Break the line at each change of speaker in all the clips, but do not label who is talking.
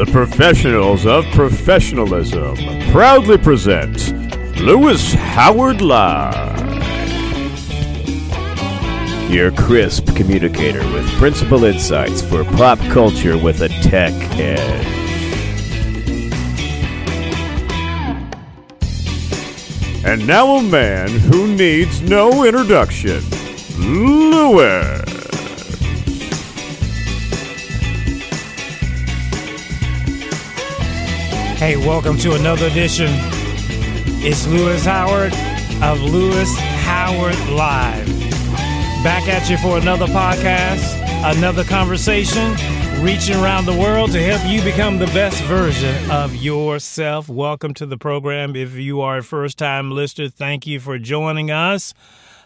The professionals of professionalism proudly present Louis Howard Live. Your crisp communicator with principal insights for pop culture with a tech edge. And now a man who needs no introduction, Louis.
Hey, welcome to another edition. It's Louis Howard of Louis Howard Live. Back at you for another podcast, another conversation, reaching around the world to help you become the best version of yourself. Welcome to the program. If you are a first time listener, thank you for joining us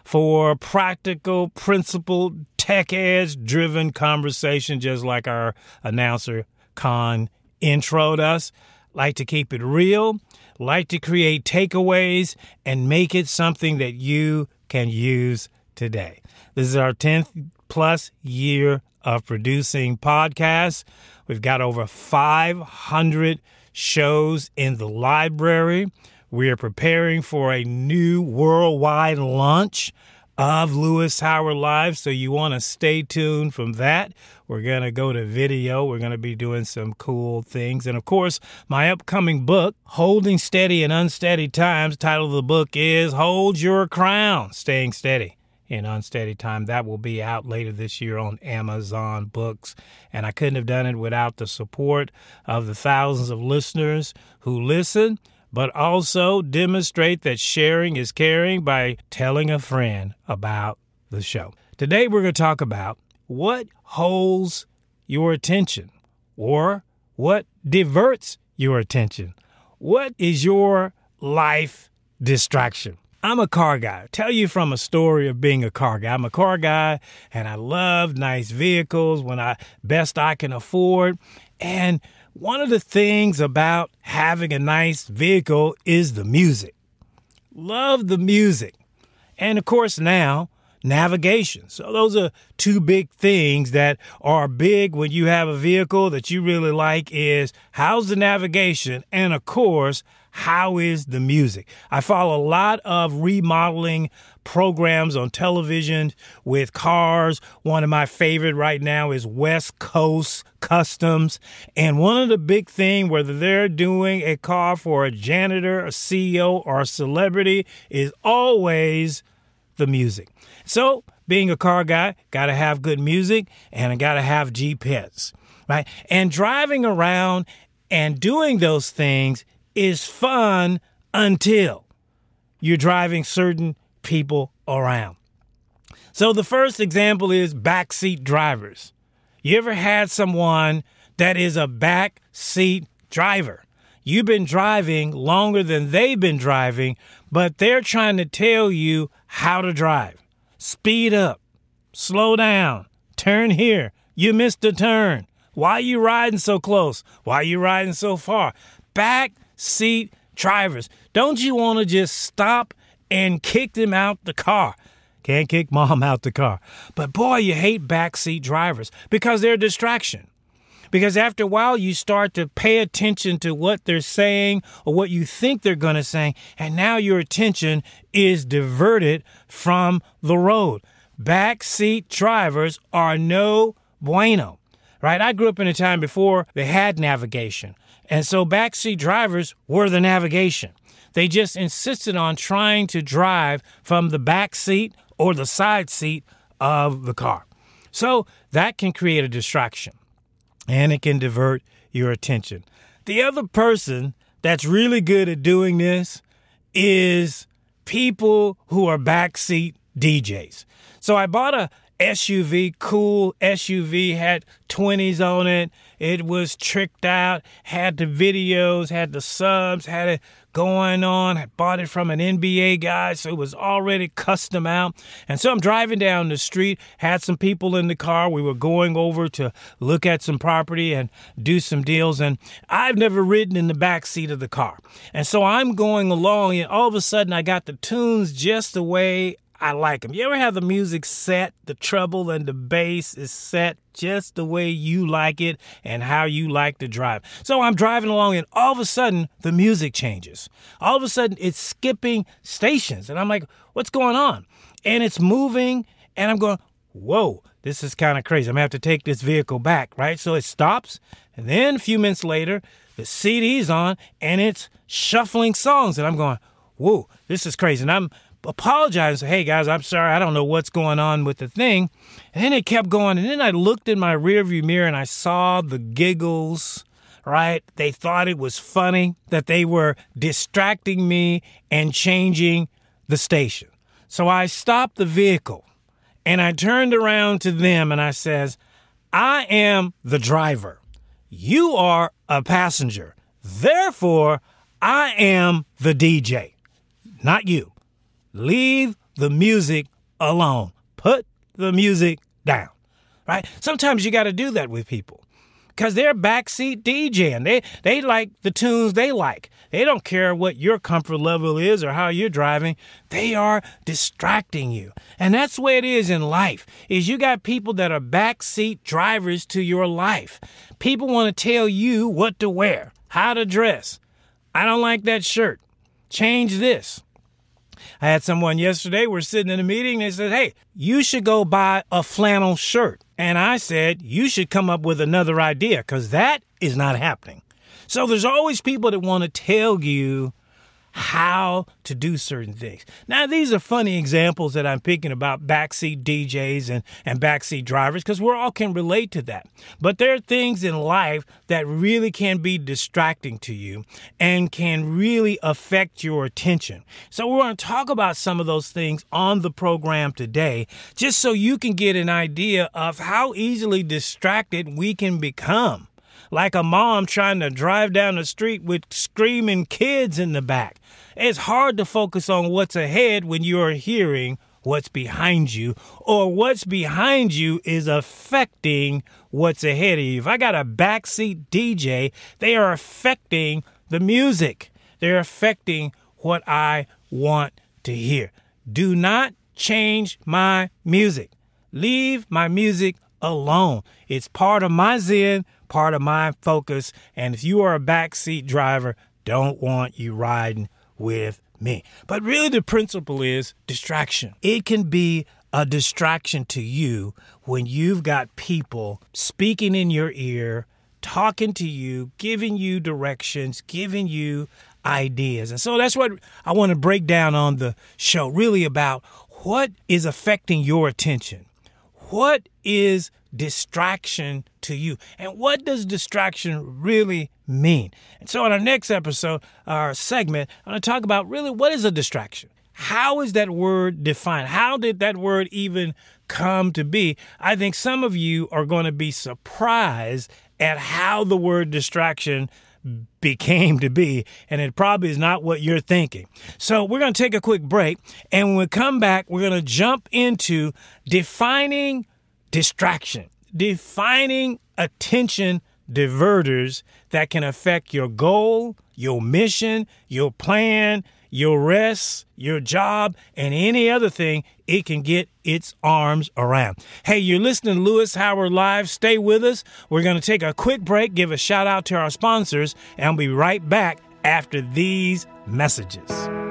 for practical, principled, tech edge driven conversation, just like our announcer, Khan, introed us like to keep it real, like to create takeaways, and make it something that you can use today. This is our 10th plus year of producing podcasts. We've got over 500 shows in the library. We are preparing for a new worldwide launch of Louis Howard Live. So you want to stay tuned from that. We're going to go to video. We're going to be doing some cool things. And of course, my upcoming book, Holding Steady in Unsteady Times, title of the book is Hold Your Crown, Staying Steady in Unsteady Time. That will be out later this year on Amazon Books. And I couldn't have done it without the support of the thousands of listeners who listen but also demonstrate that sharing is caring by telling a friend about the show. Today, we're going to talk about what holds your attention or what diverts your attention. What is your life distraction? I'm a car guy. I'll tell you from a story of being a car guy. I'm a car guy and I love nice vehicles when I best I can afford. And one of the things about having a nice vehicle is the music. Love the music. And of course, now, navigation. So, those are two big things that are big when you have a vehicle that you really like is how's the navigation? And of course, how is the music? I follow a lot of remodeling programs on television with cars. One of my favorite right now is West Coast Customs. And one of the big thing, whether they're doing a car for a janitor, a CEO, or a celebrity, is always the music. So, being a car guy, got to have good music and I got to have GPS, right? And driving around and doing those things is fun until you're driving certain people around. So the first example is backseat drivers. You ever had someone that is a backseat driver? You've been driving longer than they've been driving, but they're trying to tell you how to drive. Speed up, slow down, turn here. You missed a turn. Why are you riding so close? Why are you riding so far? Back seat drivers. Don't you want to just stop and kick them out the car? Can't kick mom out the car. But boy, you hate backseat drivers because they're a distraction. Because after a while, you start to pay attention to what they're saying or what you think they're going to say, and now your attention is diverted from the road. Backseat drivers are no bueno, right? I grew up in a time before they had navigation. And so backseat drivers were the navigation. They just insisted on trying to drive from the back seat or the side seat of the car. So that can create a distraction and it can divert your attention. The other person that's really good at doing this is people who are backseat DJs. So I bought a SUV, cool SUV, had 20s on it. It was tricked out, had the videos, had the subs, had it going on. Bought it from an NBA guy, so it was already custom out. And so I'm driving down the street, had some people in the car. We were going over to look at some property and do some deals. And I've never ridden in the back seat of the car. And so I'm going along, and all of a sudden I got the tunes just the way I like them. You ever have the music set, the treble and the bass is set just the way you like it and how you like to drive. So I'm driving along and all of a sudden the music changes. All of a sudden it's skipping stations and I'm like, what's going on? And it's moving and I'm going, whoa, this is kind of crazy. I'm gonna have to take this vehicle back, right? So it stops and then a few minutes later, the CD's on and it's shuffling songs and I'm going, whoa, this is crazy. And I'm apologizing. Hey guys, I'm sorry. I don't know what's going on with the thing. And then it kept going. And then I looked in my rearview mirror and I saw the giggles. Right? They thought it was funny that they were distracting me and changing the station. So I stopped the vehicle and I turned around to them and I says, I am the driver. You are a passenger. Therefore, I am the DJ, not you. Leave the music alone. Put the music down. Right? Sometimes you got to do that with people because they're backseat DJing. They they like the tunes they like. They don't care what your comfort level is or how you're driving. They are distracting you. And that's the way it is in life. Is you got people that are backseat drivers to your life. People want to tell you what to wear, how to dress. I don't like that shirt. Change this. I had someone yesterday, we're sitting in a meeting, and they said, Hey, you should go buy a flannel shirt. And I said, You should come up with another idea because that is not happening. So there's always people that want to tell you how to do certain things. Now, these are funny examples that I'm picking about backseat DJs and, and backseat drivers because we all can relate to that. But there are things in life that really can be distracting to you and can really affect your attention. So, we're going to talk about some of those things on the program today just so you can get an idea of how easily distracted we can become like a mom trying to drive down the street with screaming kids in the back. It's hard to focus on what's ahead when you're hearing what's behind you, or what's behind you is affecting what's ahead of you. If I got a backseat DJ, they are affecting the music, they're affecting what I want to hear. Do not change my music. Leave my music alone. It's part of my zen, part of my focus. And if you are a backseat driver, don't want you riding with me. But really, the principle is distraction. It can be a distraction to you when you've got people speaking in your ear, talking to you, giving you directions, giving you ideas. And so that's what I want to break down on the show really about what is affecting your attention. What is distraction to you? And what does distraction really mean? And so, in our next episode, our segment, I'm going to talk about really what is a distraction? How is that word defined? How did that word even come to be? I think some of you are going to be surprised at how the word distraction became to be, and it probably is not what you're thinking. So, we're going to take a quick break, and when we come back, we're going to jump into defining distraction, defining attention diverters that can affect your goal, your mission, your plan, your rest, your job, and any other thing it can get its arms around. Hey, you're listening to Louis Howard Live. Stay with us. We're going to take a quick break, give a shout out to our sponsors, and I'll be right back after these messages.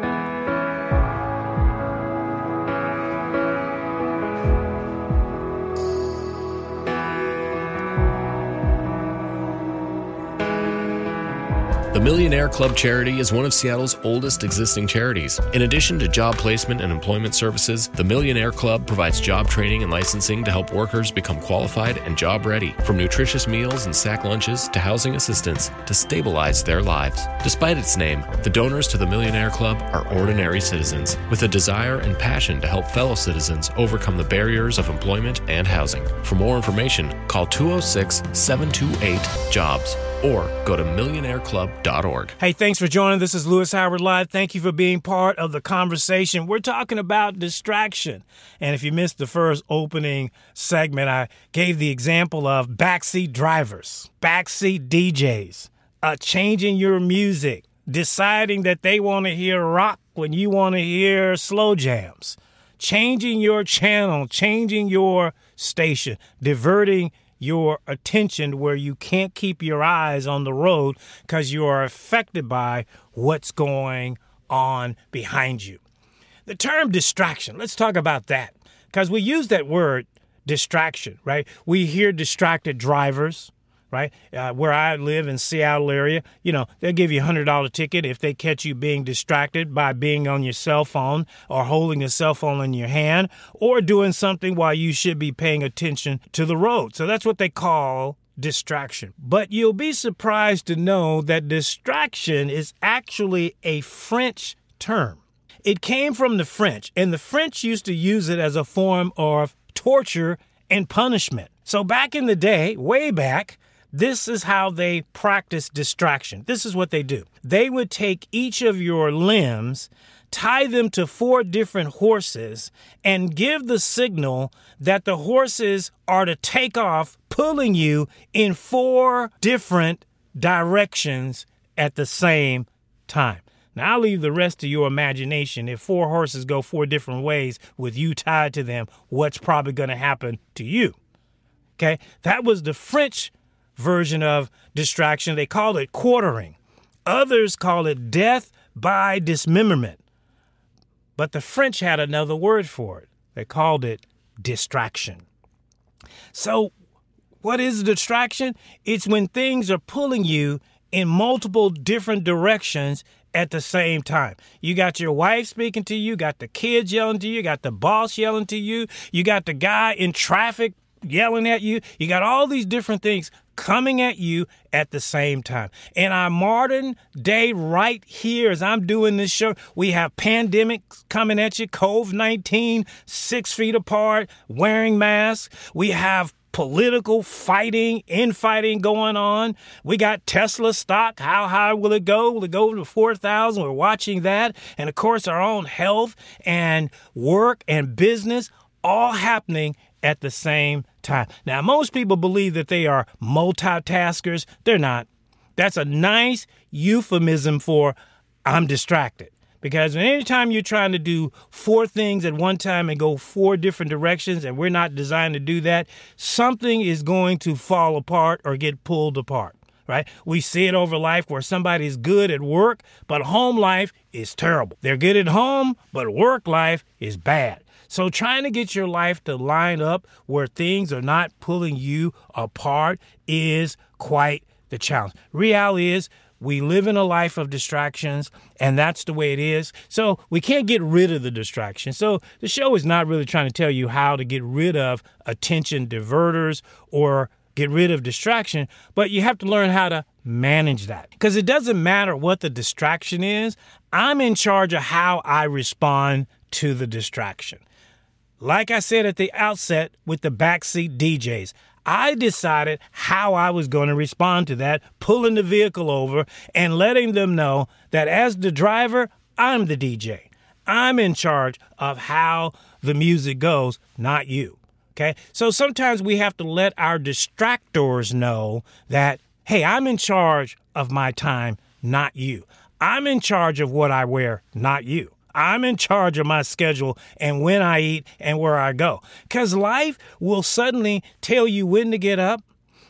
The Millionaire Club charity is one of Seattle's oldest existing charities. In addition to job placement and employment services, the Millionaire Club provides job training and licensing to help workers become qualified and job ready, from nutritious meals and sack lunches to housing assistance to stabilize their lives. Despite its name, the donors to the Millionaire Club are ordinary citizens with a desire and passion to help fellow citizens overcome the barriers of employment and housing. For more information, call 206 728 JOBS or go to millionaireclub.org.
Hey, thanks for joining. This is Louis Howard Live. Thank you for being part of the conversation. We're talking about distraction. And if you missed the first opening segment, I gave the example of backseat drivers, backseat DJs, uh, changing your music, deciding that they want to hear rock when you want to hear slow jams. changing your channel, changing your station, diverting your attention where you can't keep your eyes on the road because you are affected by what's going on behind you. The term distraction, let's talk about that because we use that word distraction, right? We hear distracted drivers, right? Uh, where I live in Seattle area, you know, they'll give you a hundred dollar ticket if they catch you being distracted by being on your cell phone or holding a cell phone in your hand or doing something while you should be paying attention to the road. So that's what they call distraction. But you'll be surprised to know that distraction is actually a French term. It came from the French, and the French used to use it as a form of torture and punishment. So back in the day, way back, this is how they practice distraction. This is what they do. They would take each of your limbs, tie them to four different horses, and give the signal that the horses are to take off, pulling you in four different directions at the same time. Now, I'll leave the rest to your imagination. If four horses go four different ways with you tied to them, what's probably going to happen to you? Okay, that was the French version of distraction. They call it quartering. Others call it death by dismemberment. But the French had another word for it. They called it distraction. So, what is a distraction? It's when things are pulling you in multiple different directions at the same time. You got your wife speaking to you, got the kids yelling to you, got the boss yelling to you, you got the guy in traffic yelling at you. You got all these different things coming at you at the same time. In our modern day, right here, as I'm doing this show, we have pandemics coming at you, COVID 19, six feet apart, wearing masks. We have political fighting, infighting going on. We got Tesla stock. How high will it go? Will it go to 4,000? We're watching that. And of course, our own health and work and business all happening at the same time. Now, most people believe that they are multitaskers. They're not. That's a nice euphemism for I'm distracted. Because anytime you're trying to do four things at one time and go four different directions, and we're not designed to do that, something is going to fall apart or get pulled apart. Right? We see it over life where somebody's good at work, but home life is terrible. They're good at home, but work life is bad. So, trying to get your life to line up where things are not pulling you apart is quite the challenge. Reality is, we live in a life of distractions, and that's the way it is. So we can't get rid of the distraction. So the show is not really trying to tell you how to get rid of attention diverters or get rid of distraction, but you have to learn how to manage that. Because it doesn't matter what the distraction is, I'm in charge of how I respond to the distraction. Like I said at the outset with the backseat DJs, I decided how I was going to respond to that, pulling the vehicle over and letting them know that as the driver, I'm the DJ. I'm in charge of how the music goes, not you. Okay? So sometimes we have to let our distractors know that, hey, I'm in charge of my time, not you. I'm in charge of what I wear, not you. I'm in charge of my schedule and when I eat and where I go. Because life will suddenly tell you when to get up.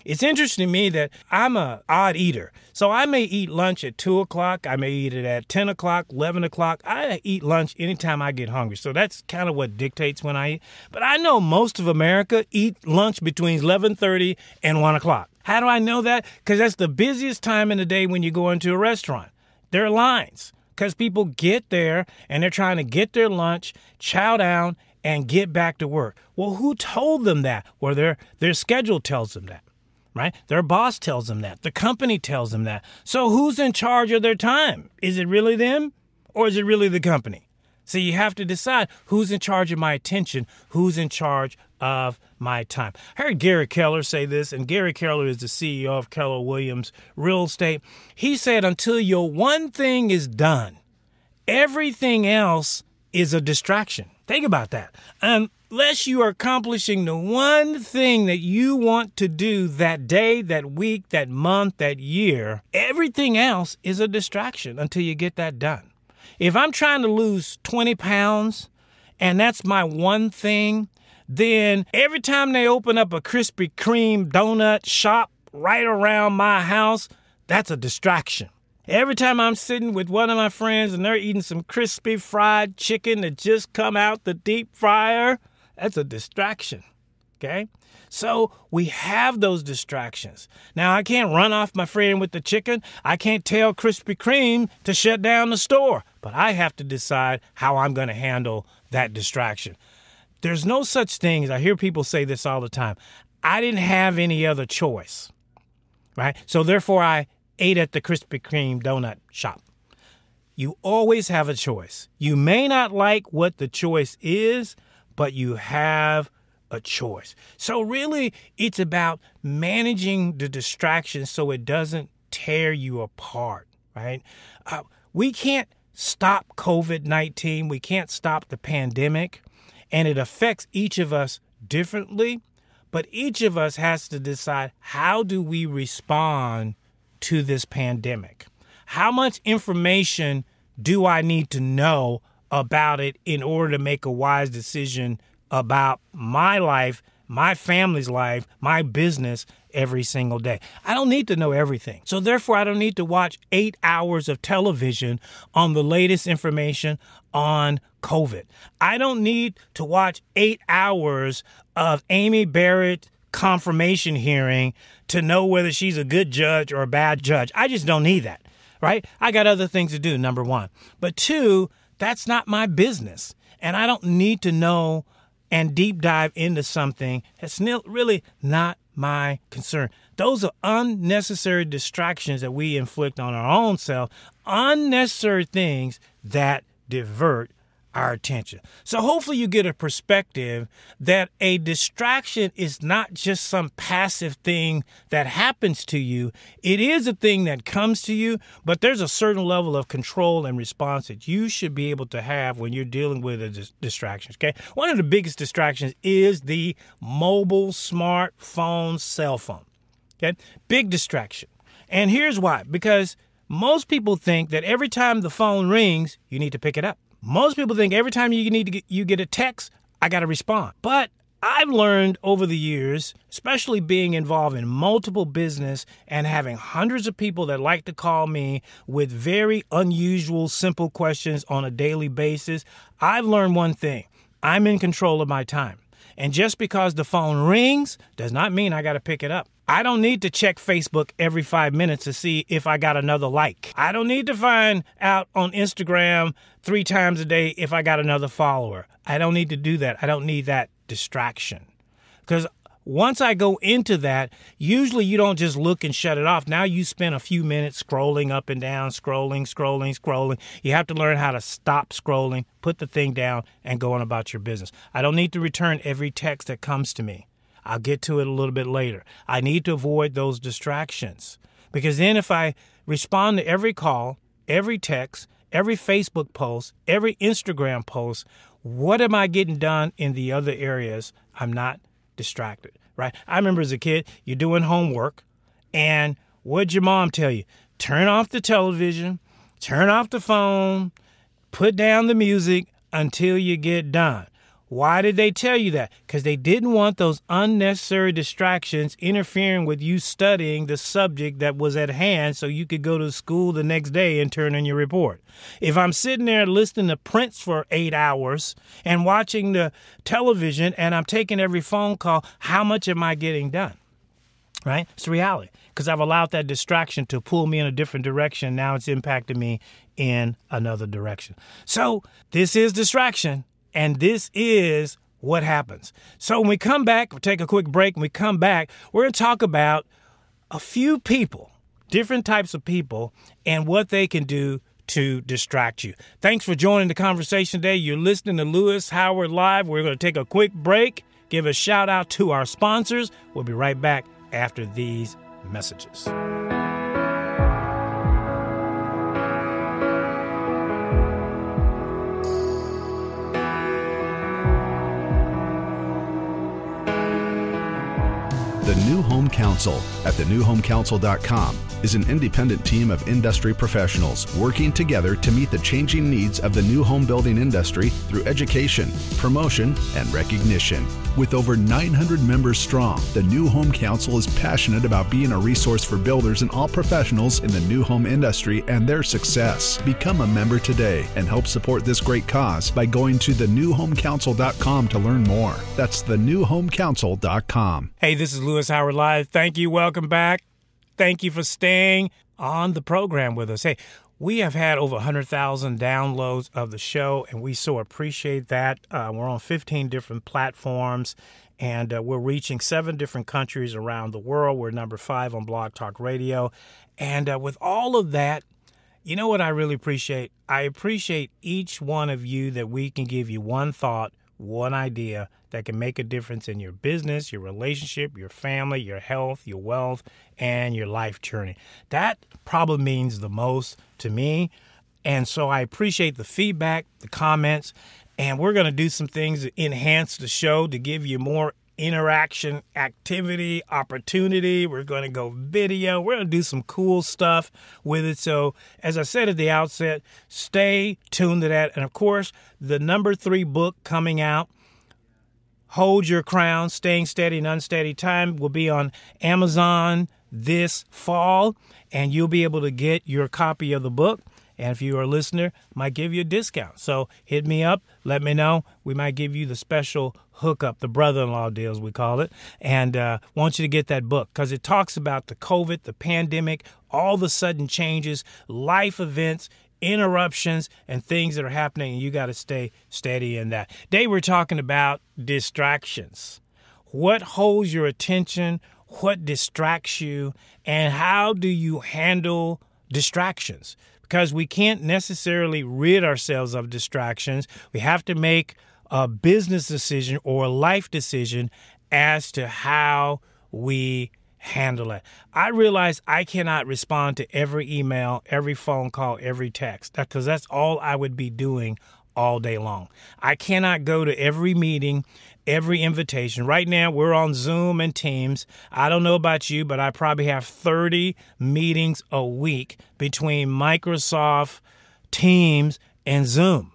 It's interesting to me that I'm a odd eater. So I may eat lunch at 2 o'clock. I may eat it at 10 o'clock, 11 o'clock. I eat lunch anytime I get hungry. So that's kind of what dictates when I eat. But I know most of America eat lunch between 11.30 and 1 o'clock. How do I know that? Because that's the busiest time in the day when you go into a restaurant. There are lines because people get there and they're trying to get their lunch, chow down, and get back to work. Well, who told them that? Well, their, their schedule tells them that, right? Their boss tells them that. The company tells them that. So who's in charge of their time? Is it really them or is it really the company? So you have to decide who's in charge of my attention, who's in charge of my time. I heard Gary Keller say this, and Gary Keller is the CEO of Keller Williams Real Estate. He said, Until your one thing is done, everything else is a distraction. Think about that. Unless you are accomplishing the one thing that you want to do that day, that week, that month, that year, everything else is a distraction until you get that done. If I'm trying to lose 20 pounds and that's my one thing, then every time they open up a Krispy Kreme donut shop right around my house, that's a distraction. Every time I'm sitting with one of my friends and they're eating some crispy fried chicken that just come out the deep fryer, that's a distraction. Okay? So we have those distractions. Now, I can't run off my friend with the chicken. I can't tell Krispy Kreme to shut down the store, but I have to decide how I'm going to handle that distraction. There's no such thing, as I hear people say this all the time. I didn't have any other choice, right? So therefore, I ate at the Krispy Kreme donut shop. You always have a choice. You may not like what the choice is, but you have a choice. So, really, it's about managing the distractions so it doesn't tear you apart, right? Uh, we can't stop COVID 19, we can't stop the pandemic, and it affects each of us differently. But each of us has to decide how do we respond to this pandemic? How much information do I need to know about it in order to make a wise decision about my life, my family's life, my business every single day. I don't need to know everything. So, therefore, I don't need to watch eight hours of television on the latest information on COVID. I don't need to watch eight hours of Amy Barrett confirmation hearing to know whether she's a good judge or a bad judge. I just don't need that, right? I got other things to do, number one. But two, that's not my business. And I don't need to know and deep dive into something that's really not my concern. Those are unnecessary distractions that we inflict on our own self, unnecessary things that divert our attention. So hopefully you get a perspective that a distraction is not just some passive thing that happens to you. It is a thing that comes to you, but there's a certain level of control and response that you should be able to have when you're dealing with a dis- distraction, okay? One of the biggest distractions is the mobile smartphone cell phone. Okay? Big distraction. And here's why. Because most people think that every time the phone rings, you need to pick it up. Most people think every time you need to get, you get a text, I got to respond. But I've learned over the years, especially being involved in multiple business and having hundreds of people that like to call me with very unusual, simple questions on a daily basis, I've learned one thing. I'm in control of my time. And just because the phone rings does not mean I got to pick it up. I don't need to check Facebook every five minutes to see if I got another like. I don't need to find out on Instagram three times a day if I got another follower. I don't need to do that. I don't need that distraction. Because once I go into that, usually you don't just look and shut it off. Now you spend a few minutes scrolling up and down, scrolling, scrolling, scrolling. You have to learn how to stop scrolling, put the thing down, and go on about your business. I don't need to return every text that comes to me. I'll get to it a little bit later. I need to avoid those distractions because then if I respond to every call, every text, every Facebook post, every Instagram post, what am I getting done in the other areas? I'm not distracted, right? I remember as a kid, you're doing homework, and what'd your mom tell you? Turn off the television, turn off the phone, put down the music until you get done. Why did they tell you that? Because they didn't want those unnecessary distractions interfering with you studying the subject that was at hand so you could go to school the next day and turn in your report. If I'm sitting there listening to Prince for eight hours and watching the television and I'm taking every phone call, how much am I getting done? Right? It's reality because I've allowed that distraction to pull me in a different direction. Now it's impacting me in another direction. So this is distraction. And this is what happens. So when we come back, we'll take a quick break. When we come back, we're going to talk about a few people, different types of people, and what they can do to distract you. Thanks for joining the conversation today. You're listening to Louis Howard Live. We're going to take a quick break, give a shout out to our sponsors. We'll be right back after these messages.
The new
Home Council at thenewhomecouncil.com is an independent team of industry professionals working together to meet the changing needs of the new home building industry through education, promotion, and recognition. With over 900 members strong, the New Home Council is passionate about being a resource for builders and all professionals in the new home industry and their success. Become a member today and help support this great cause by going to thenewhomecouncil.com to learn more. That's thenewhomecouncil.com.
Hey, this is Louis Howard Live. Thank you. Welcome back. Thank you for staying on the program with us. Hey, we have had over 100,000 downloads of the show, and we so appreciate that. Uh, we're on 15 different platforms, and uh, we're reaching seven different countries around the world. We're number five on Blog Talk Radio. And uh, with all of that, you know what I really appreciate? I appreciate each one of you that we can give you one thought, one idea that can make a difference in your business, your relationship, your family, your health, your wealth, and your life journey. That probably means the most to me. And so I appreciate the feedback, the comments, and we're going to do some things to enhance the show to give you more interaction, activity, opportunity. We're going to go video. We're going to do some cool stuff with it. So, as I said at the outset, stay tuned to that. And of course, the number three book coming out Hold Your Crown, Staying Steady in Unsteady Time will be on Amazon this fall, and you'll be able to get your copy of the book. And if you're a listener, might give you a discount. So hit me up, let me know. We might give you the special hookup, the brother-in-law deals we call it, and uh, want you to get that book because it talks about the COVID, the pandemic, all the sudden changes, life events interruptions and things that are happening, and you got to stay steady in that. Today, we're talking about distractions. What holds your attention? What distracts you? And how do you handle distractions? Because we can't necessarily rid ourselves of distractions. We have to make a business decision or a life decision as to how we handle it. I realize I cannot respond to every email, every phone call, every text because that's all I would be doing all day long. I cannot go to every meeting, every invitation. Right now, we're on Zoom and Teams. I don't know about you, but I probably have 30 meetings a week between Microsoft, Teams, and Zoom.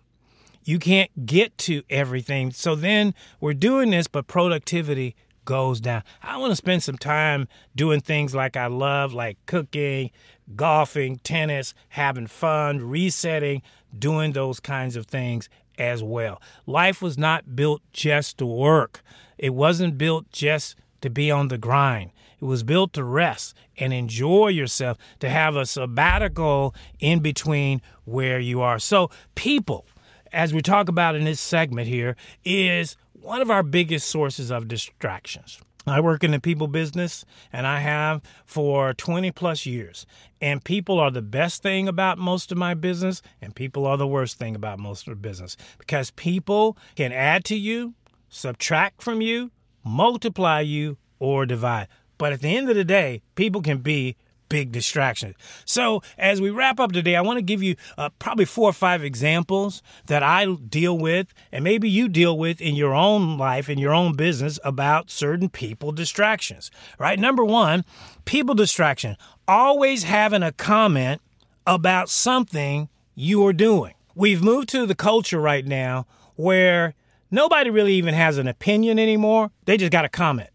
You can't get to everything. So then we're doing this, but productivity goes down. I want to spend some time doing things like I love, like cooking, golfing, tennis, having fun, resetting, doing those kinds of things as well. Life was not built just to work, it wasn't built just to be on the grind. It was built to rest and enjoy yourself, to have a sabbatical in between where you are. So, people, as we talk about in this segment here, is one of our biggest sources of distractions. I work in the people business and I have for 20 plus years. And people are the best thing about most of my business, and people are the worst thing about most of the business because people can add to you, subtract from you, multiply you, or divide. But at the end of the day, people can be big distractions. So, as we wrap up today, I want to give you uh, probably four or five examples that I deal with, and maybe you deal with in your own life, in your own business, about certain people distractions. Right? Number one, people distraction. Always having a comment about something you are doing. We've moved to the culture right now where nobody really even has an opinion anymore, they just got a comment.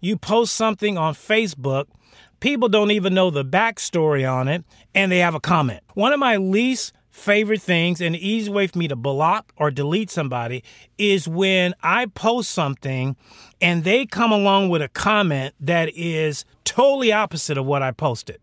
You post something on Facebook people don't even know the backstory on it, and they have a comment. One of my least favorite things and the easy way for me to block or delete somebody is when I post something and they come along with a comment that is totally opposite of what I posted.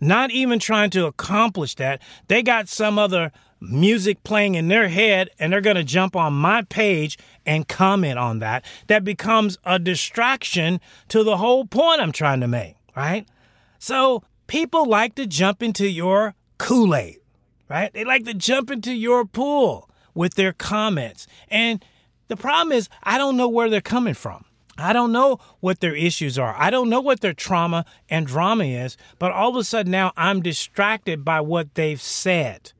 Not even trying to accomplish that. They got some other music playing in their head and they're going to jump on my page and comment on that. That becomes a distraction to the whole point I'm trying to make right? So people like to jump into your Kool Aid, right? They like to jump into your pool with their comments. And the problem is, I don't know where they're coming from. I don't know what their issues are. I don't know what their trauma and drama is, but all of a sudden now I'm distracted by what they've said,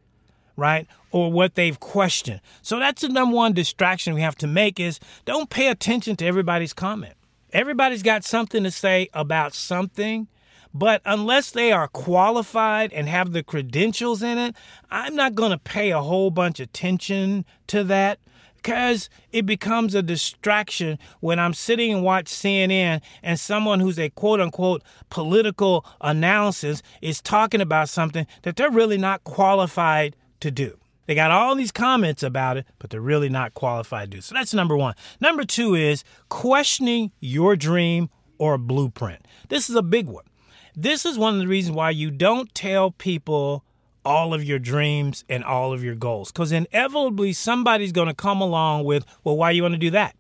right? Or what they've questioned. So that's the number one distraction we have to make is don't pay attention to everybody's comment. Everybody's got something to say about something, but unless they are qualified and have the credentials in it, I'm not going to pay a whole bunch of attention to that because it becomes a distraction when I'm sitting and watch CNN and someone who's a quote unquote political analysis is talking about something that they're really not qualified to do. They got all these comments about it, but they're really not qualified to do. So that's number one. Number two is questioning your dream or blueprint. This is a big one. This is one of the reasons why you don't tell people all of your dreams and all of your goals. Because inevitably somebody's going to come along with, well, why you want to do that?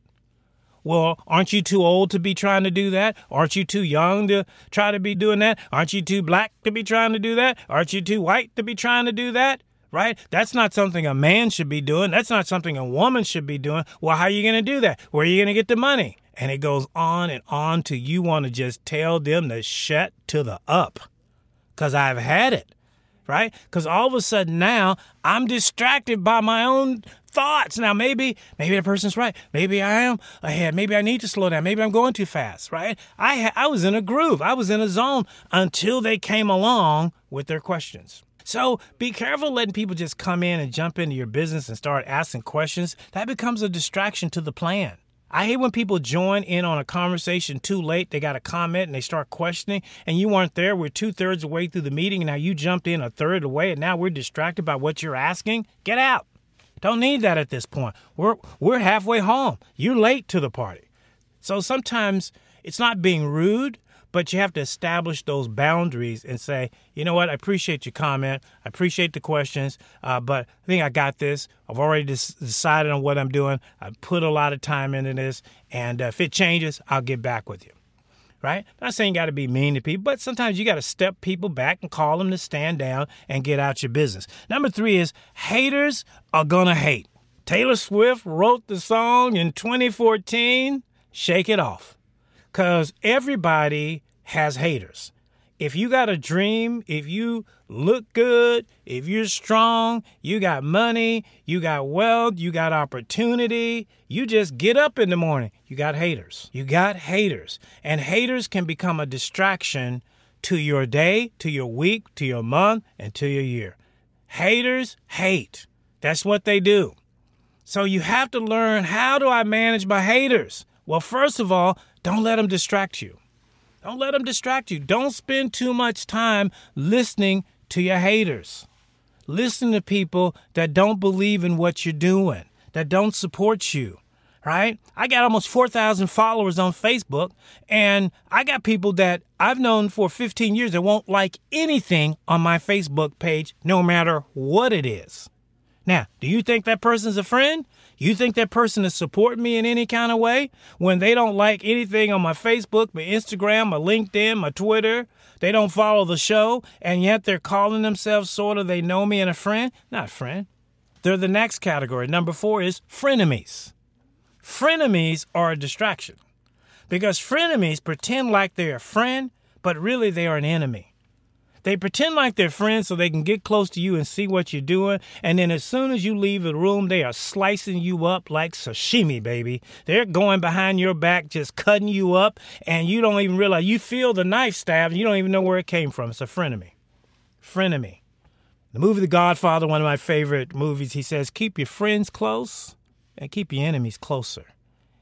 Well, aren't you too old to be trying to do that? Aren't you too young to try to be doing that? Aren't you too black to be trying to do that? Aren't you too white to be trying to do that? Right? That's not something a man should be doing. That's not something a woman should be doing. Well, how are you going to do that? Where are you going to get the money? And it goes on and on till you want to just tell them to shut to the up. Because I've had it, right? Because all of a sudden now I'm distracted by my own thoughts. Now maybe maybe the person's right. Maybe I am ahead. Maybe I need to slow down. Maybe I'm going too fast, right? I ha- I was in a groove. I was in a zone until they came along with their questions. So be careful letting people just come in and jump into your business and start asking questions. That becomes a distraction to the plan. I hate when people join in on a conversation too late. They got a comment and they start questioning, and you weren't there. We're two thirds of the way through the meeting, and now you jumped in a third of the way, and now we're distracted by what you're asking. Get out. Don't need that at this point. We're we're halfway home. You're late to the party. So sometimes it's not being rude, but you have to establish those boundaries and say, you know what, I appreciate your comment. I appreciate the questions, uh, but I think I got this. I've already decided on what I'm doing. I put a lot of time into this, and uh, if it changes, I'll get back with you. Right? Not saying you got to be mean to people, but sometimes you got to step people back and call them to stand down and get out your business. Number three is haters are gonna hate. Taylor Swift wrote the song in 2014, Shake It Off because everybody has haters. If you got a dream, if you look good, if you're strong, you got money, you got wealth, you got opportunity, you just get up in the morning, you got haters. You got haters. And haters can become a distraction to your day, to your week, to your month, and to your year. Haters hate. That's what they do. So you have to learn how do I manage my haters? Well, first of all, don't let them distract you. Don't let them distract you. Don't spend too much time listening to your haters. Listen to people that don't believe in what you're doing, that don't support you, right? I got almost 4,000 followers on Facebook, and I got people that I've known for 15 years that won't like anything on my Facebook page, no matter what it is. Now, do you think that person's a friend? You think that person is supporting me in any kind of way when they don't like anything on my Facebook, my Instagram, my LinkedIn, my Twitter? They don't follow the show, and yet they're calling themselves sort of they know me and a friend? Not friend. They're the next category. Number four is frenemies. Frenemies are a distraction because frenemies pretend like they're a friend, but really they are an enemy. They pretend like they're friends so they can get close to you and see what you're doing. And then as soon as you leave the room, they are slicing you up like sashimi, baby. They're going behind your back, just cutting you up, and you don't even realize. You feel the knife stab, and you don't even know where it came from. It's a frenemy. Frenemy. The movie The Godfather, one of my favorite movies, he says, keep your friends close and keep your enemies closer.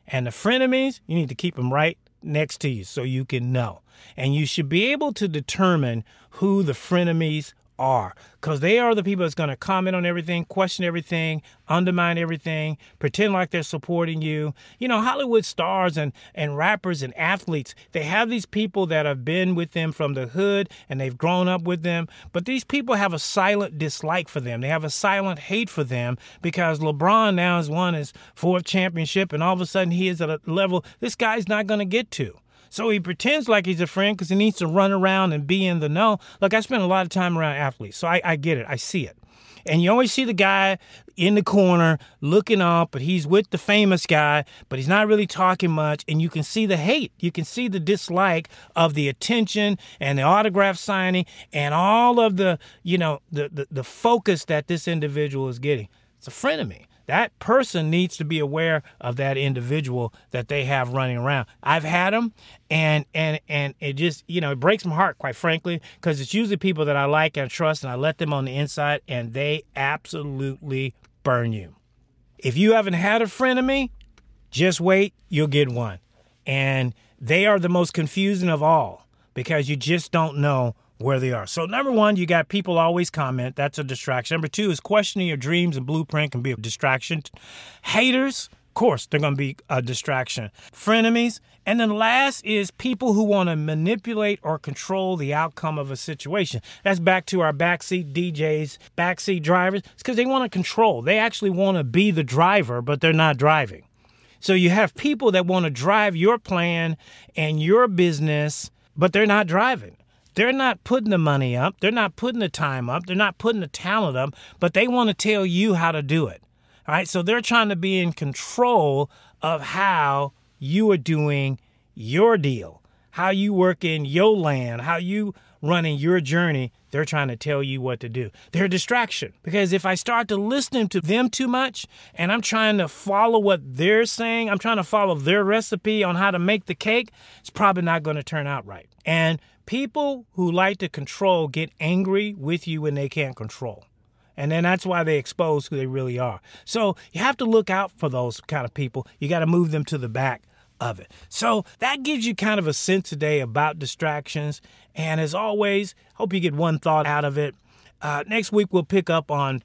And the frenemies, you need to keep them right next to you so you can know. And you should be able to determine who the frenemies are because they are the people that's going to comment on everything, question everything, undermine everything, pretend like they're supporting you. You know, Hollywood stars and, and rappers and athletes, they have these people that have been with them from the hood and they've grown up with them, but these people have a silent dislike for them. They have a silent hate for them because LeBron now has won his fourth championship and all of a sudden he is at a level this guy's not going to get to. So he pretends like he's a friend because he needs to run around and be in the know. Look, I spend a lot of time around athletes, so I, I get it. I see it. And you always see the guy in the corner looking up, but he's with the famous guy, but he's not really talking much. And you can see the hate. You can see the dislike of the attention and the autograph signing and all of the, you know, the, the, the focus that this individual is getting. It's a frenemy. That person needs to be aware of that individual that they have running around. I've had them, and and and it just you know it breaks my heart, quite frankly, because it's usually people that I like and trust, and I let them on the inside, and they absolutely burn you. If you haven't had a frenemy, just wait, you'll get one, and they are the most confusing of all because you just don't know where they are. So, number one, you got people always comment. That's a distraction. Number two is questioning your dreams and blueprint can be a distraction. Haters, of course, they're going to be a distraction. Frenemies. And then last is people who want to manipulate or control the outcome of a situation. That's back to our backseat DJs, backseat drivers. It's because they want to control. They actually want to be the driver, but they're not driving. So you have people that want to drive your plan and your business, but they're not driving. They're not putting the money up, they're not putting the time up, they're not putting the talent up, but they want to tell you how to do it. All right, so they're trying to be in control of how you are doing your deal, how you work in your land, how you running your journey. They're trying to tell you what to do. They're a distraction because if I start to listen to them too much and I'm trying to follow what they're saying, I'm trying to follow their recipe on how to make the cake, it's probably not going to turn out right. And People who like to control get angry with you when they can't control. And then that's why they expose who they really are. So you have to look out for those kind of people. You got to move them to the back of it. So that gives you kind of a sense today about distractions. And as always, hope you get one thought out of it. Uh, next week, we'll pick up on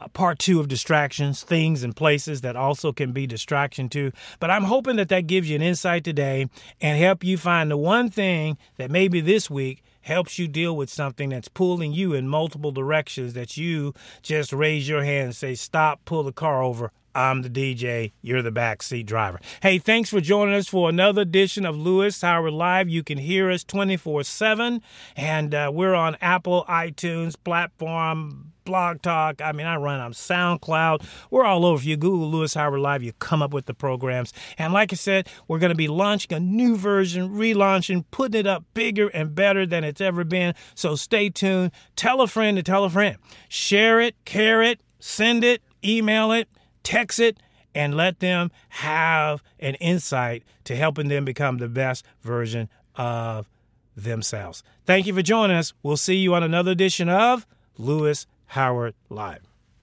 Uh, part two of distractions, things and places that also can be distraction too. But I'm hoping that that gives you an insight today and help you find the one thing that maybe this week helps you deal with something that's pulling you in multiple directions that you just raise your hand and say, stop, pull the car over. I'm the DJ. You're the backseat driver. Hey, thanks for joining us for another edition of Louis Howard Live. You can hear us 24 7, and uh, we're on Apple, iTunes, platform, Blog Talk. I mean, I run on SoundCloud. We're all over. If you Google Louis Howard Live, you come up with the programs. And like I said, we're going to be launching a new version, relaunching, putting it up bigger and better than it's ever been. So stay tuned. Tell a friend to tell a friend. Share it, care it, send it, email it, text it, and let them have an insight to helping them become the best version of themselves. Thank you for joining us. We'll see you on another edition of Louis Howard Live.